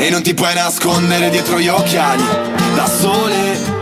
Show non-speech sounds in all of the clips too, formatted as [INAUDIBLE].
E non ti puoi nascondere dietro gli occhiali. Da sole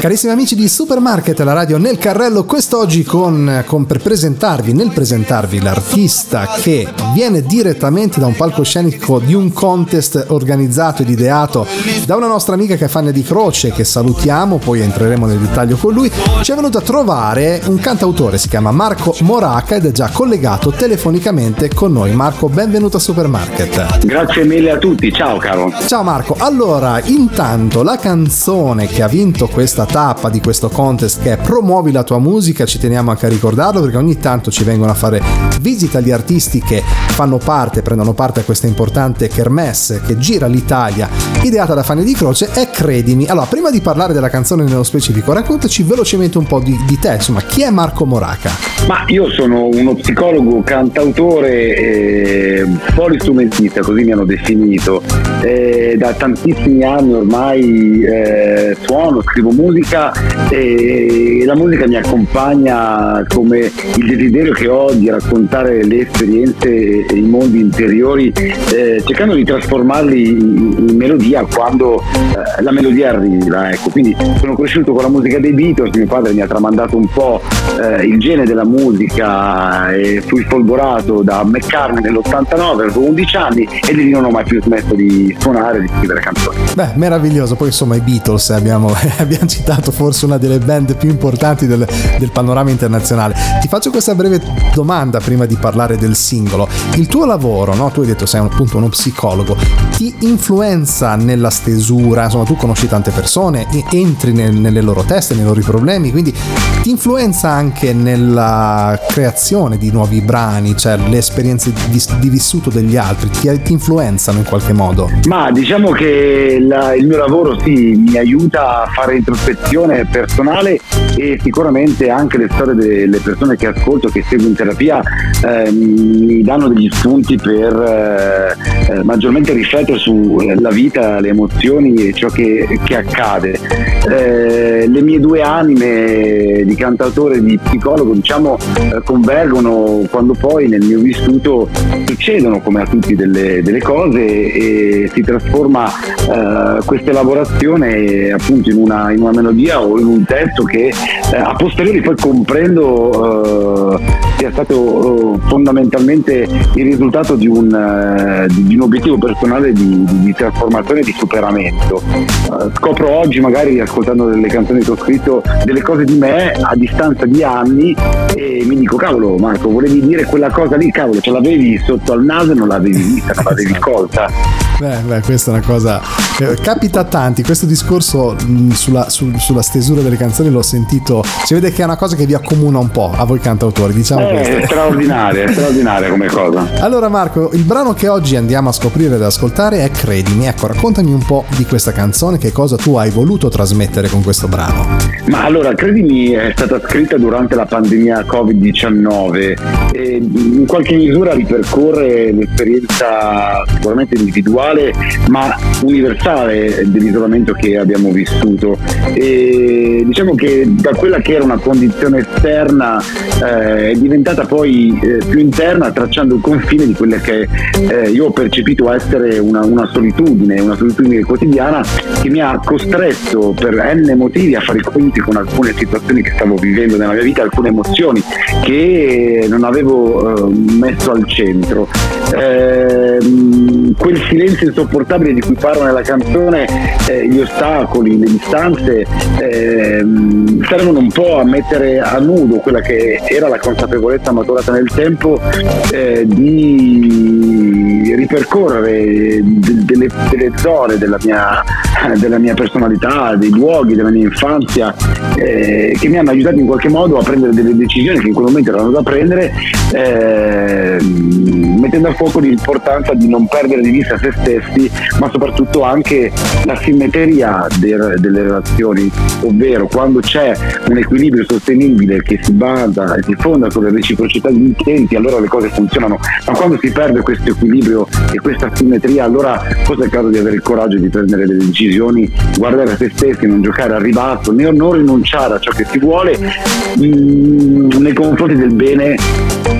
Carissimi amici di Supermarket, la radio nel carrello, quest'oggi con, con, per presentarvi, nel presentarvi l'artista che viene direttamente da un palcoscenico di un contest organizzato ed ideato da una nostra amica che è Fanny di Croce, che salutiamo, poi entreremo nel dettaglio con lui, ci è venuto a trovare un cantautore, si chiama Marco Moraca ed è già collegato telefonicamente con noi. Marco, benvenuto a Supermarket. Grazie mille a tutti, ciao caro. Ciao Marco, allora intanto la canzone che ha vinto questa tappa di questo contest che è Promuovi la tua musica, ci teniamo anche a ricordarlo perché ogni tanto ci vengono a fare visita gli artisti che fanno parte, prendono parte a questa importante kermesse che gira l'Italia, ideata da Fanny di Croce e credimi. Allora, prima di parlare della canzone nello specifico, raccontaci velocemente un po' di, di te, insomma, chi è Marco Moraca? Ma io sono uno psicologo, cantautore e polistrumentista, così mi hanno definito. E da tantissimi anni ormai eh, suono, scrivo musica musica e la musica mi accompagna come il desiderio che ho di raccontare le esperienze e i mondi interiori eh, cercando di trasformarli in, in melodia quando eh, la melodia arriva ecco. quindi sono cresciuto con la musica dei Beatles mio padre mi ha tramandato un po' eh, il genere della musica e fui folgorato da McCartney nell'89 avevo 11 anni e lì non ho mai più smesso di suonare e di scrivere canzoni beh meraviglioso poi insomma i Beatles abbiamo, [LAUGHS] abbiamo citato forse una delle band più importanti del, del, panorama internazionale. Ti faccio questa breve domanda prima di parlare del singolo. Il tuo lavoro, no? tu hai detto sei appunto uno psicologo, ti influenza nella stesura, insomma tu conosci tante persone, entri nel, nelle loro teste, nei loro problemi, quindi ti influenza anche nella creazione di nuovi brani, cioè le esperienze di, di vissuto degli altri, ti, ti, influenzano in qualche modo? Ma diciamo che la, il mio lavoro sì, mi aiuta a fare introspezione personale e sicuramente anche le storie delle persone che ascolto, che seguo in terapia, eh, mi danno degli spunti per eh, eh maggiormente riflettere sulla vita, le emozioni e ciò che, che accade. Eh, le mie due anime di cantautore e di psicologo diciamo eh, convergono quando poi nel mio vissuto succedono come a tutti delle, delle cose e si trasforma eh, questa elaborazione appunto in una, in una melodia o in un testo che eh, a posteriori poi comprendo eh, sia stato eh, fondamentalmente il risultato di un, eh, di un obiettivo personale di, di, di, trasformazione e di superamento. Scopro oggi, magari ascoltando delle canzoni che ho scritto, delle cose di me a distanza di anni e mi dico, cavolo Marco, volevi dire quella cosa lì, cavolo, ce l'avevi sotto al naso e non l'avevi vista, non l'avevi esatto. colta. Beh, beh, questa è una cosa. Eh, capita a tanti. Questo discorso mh, sulla, su, sulla, stesura delle canzoni l'ho sentito. Si vede che è una cosa che vi accomuna un po' a voi cantautori. Diciamo eh, è straordinaria, è straordinaria come cosa. Allora, Marco, il brano che oggi andiamo a scoprire ed ascoltare è Credimi. Ecco, raccontami un po' di questa canzone, che cosa tu hai voluto trasmettere con questo brano. Ma allora, Credimi è stata scritta durante la pandemia Covid-19. E in qualche misura ripercorre l'esperienza sicuramente individuale ma universale dell'isolamento che abbiamo vissuto. E diciamo che da quella che era una condizione esterna eh, è diventata poi eh, più interna tracciando il confine di quella che eh, io ho percepito essere una, una, solitudine, una solitudine quotidiana che mi ha costretto per n motivi a fare i conti con alcune situazioni che stavo vivendo nella mia vita, alcune emozioni che non avevo eh, messo al centro. Ehm, quel silenzio insopportabile di cui parlo nella canzone, eh, gli ostacoli, le distanze, eh, servono un po' a mettere a nudo quella che era la consapevolezza maturata nel tempo eh, di ripercorrere delle, delle zone della mia, [LAUGHS] della mia, personalità, dei luoghi della mia infanzia eh, che mi hanno aiutato in qualche modo a prendere delle decisioni che in quel momento erano da prendere eh, mettendo a fuoco l'importanza di non perdere di vista se stessi, ma soprattutto anche la simmetria de- delle relazioni, ovvero quando c'è un equilibrio sostenibile che si basa e si fonda sulla reciprocità di intenti, allora le cose funzionano, ma quando si perde questo equilibrio e questa simmetria, allora forse è il caso di avere il coraggio di prendere delle decisioni, guardare a se stessi, non giocare al ribasso, né non rinunciare a ciò che si vuole mh, mm, nei confronti del bene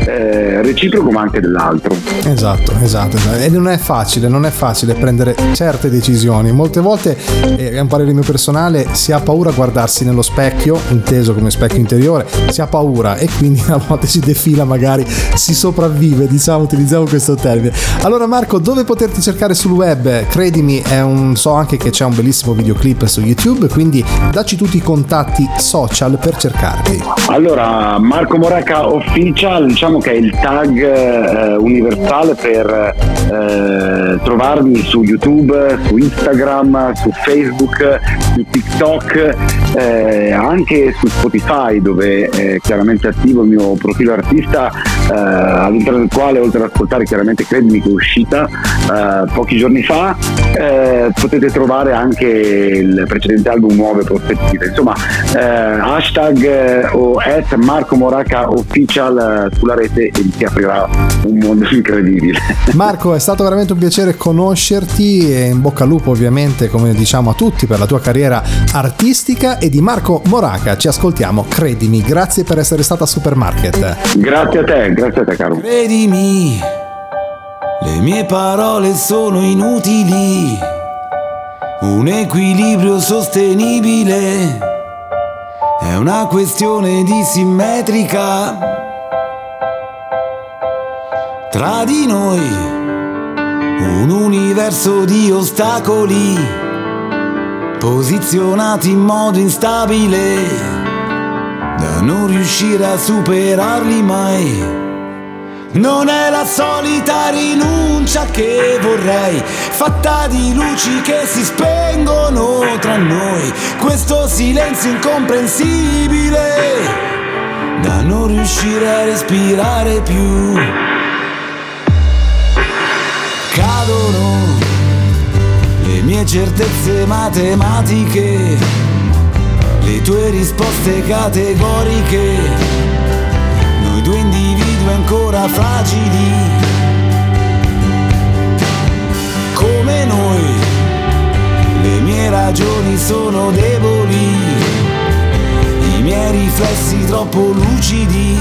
eh, reciproco ma anche dell'altro. Esatto, esatto, esatto, e non è facile, non è facile prendere certe decisioni. Molte volte, eh, è un parere mio personale, si ha paura a guardarsi nello specchio, inteso come specchio interiore, si ha paura e quindi [LAUGHS] a volte si defila, magari si sopravvive, diciamo, utilizziamo questo termine. Allora Marco, dove poterti cercare sul web? Credimi, un, so anche che c'è un bellissimo videoclip su YouTube, quindi dacci tutti i contatti social per cercarti. Allora, Marco Moraca Official, diciamo che è il tag eh, universale per eh, trovarmi su YouTube, su Instagram, su Facebook, su TikTok, eh, anche su Spotify dove è chiaramente attivo il mio profilo artista eh, all'interno del quale oltre ad ascoltare chiaramente Credimi che è uscita eh, pochi giorni fa eh, potete trovare anche il precedente album Nuove Prospettive. Insomma hashtag o at Marco Moraca Official sulla rete e ti aprirà un mondo [LAUGHS] incredibile. Marco è stato veramente un piacere conoscerti e in bocca al lupo ovviamente come diciamo a tutti per la tua carriera artistica e di Marco Moraca. Ci ascoltiamo credimi. Grazie per essere stata a Supermarket. Grazie a te grazie a te caro. Credimi le mie parole sono inutili. Un equilibrio sostenibile è una questione di simmetrica tra di noi un universo di ostacoli posizionati in modo instabile da non riuscire a superarli mai. Non è la solita rinuncia che vorrei, fatta di luci che si spengono tra noi, questo silenzio incomprensibile da non riuscire a respirare più. Cadono le mie certezze matematiche, le tue risposte categoriche, noi due individui ancora fragili, come noi, le mie ragioni sono deboli, i miei riflessi troppo lucidi,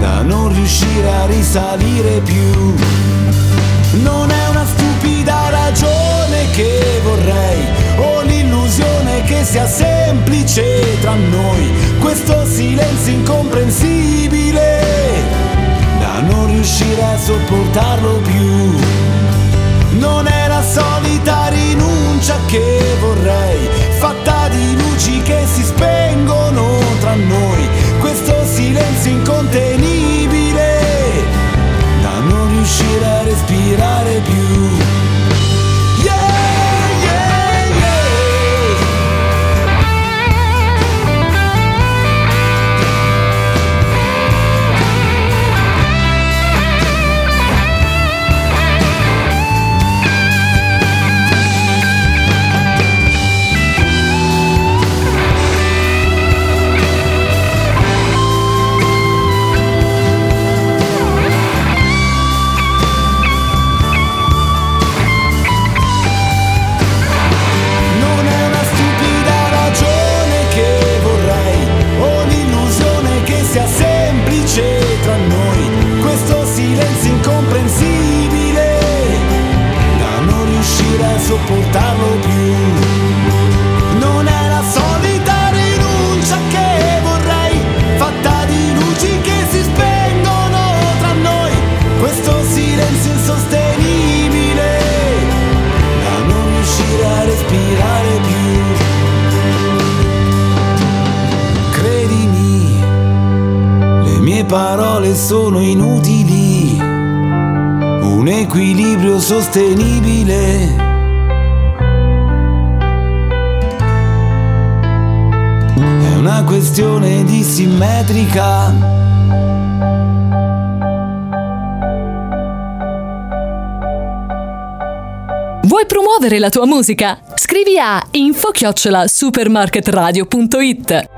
da non riuscire a risalire più. Non è una stupida ragione che vorrei o l'illusione che sia semplice tra noi questo silenzio incomprensibile da non riuscire a sopportarlo più. Non è la solita rinuncia che vorrei, fatta di luci che si spengono sopportarlo più. Non è la solita rinuncia che vorrei, fatta di luci che si spengono tra noi, questo silenzio insostenibile da non riuscire a respirare più. Credimi, le mie parole sono inutili, un equilibrio sostenibile. Una questione di simmetrica. Vuoi promuovere la tua musica? Scrivi a info-supermarketradio.it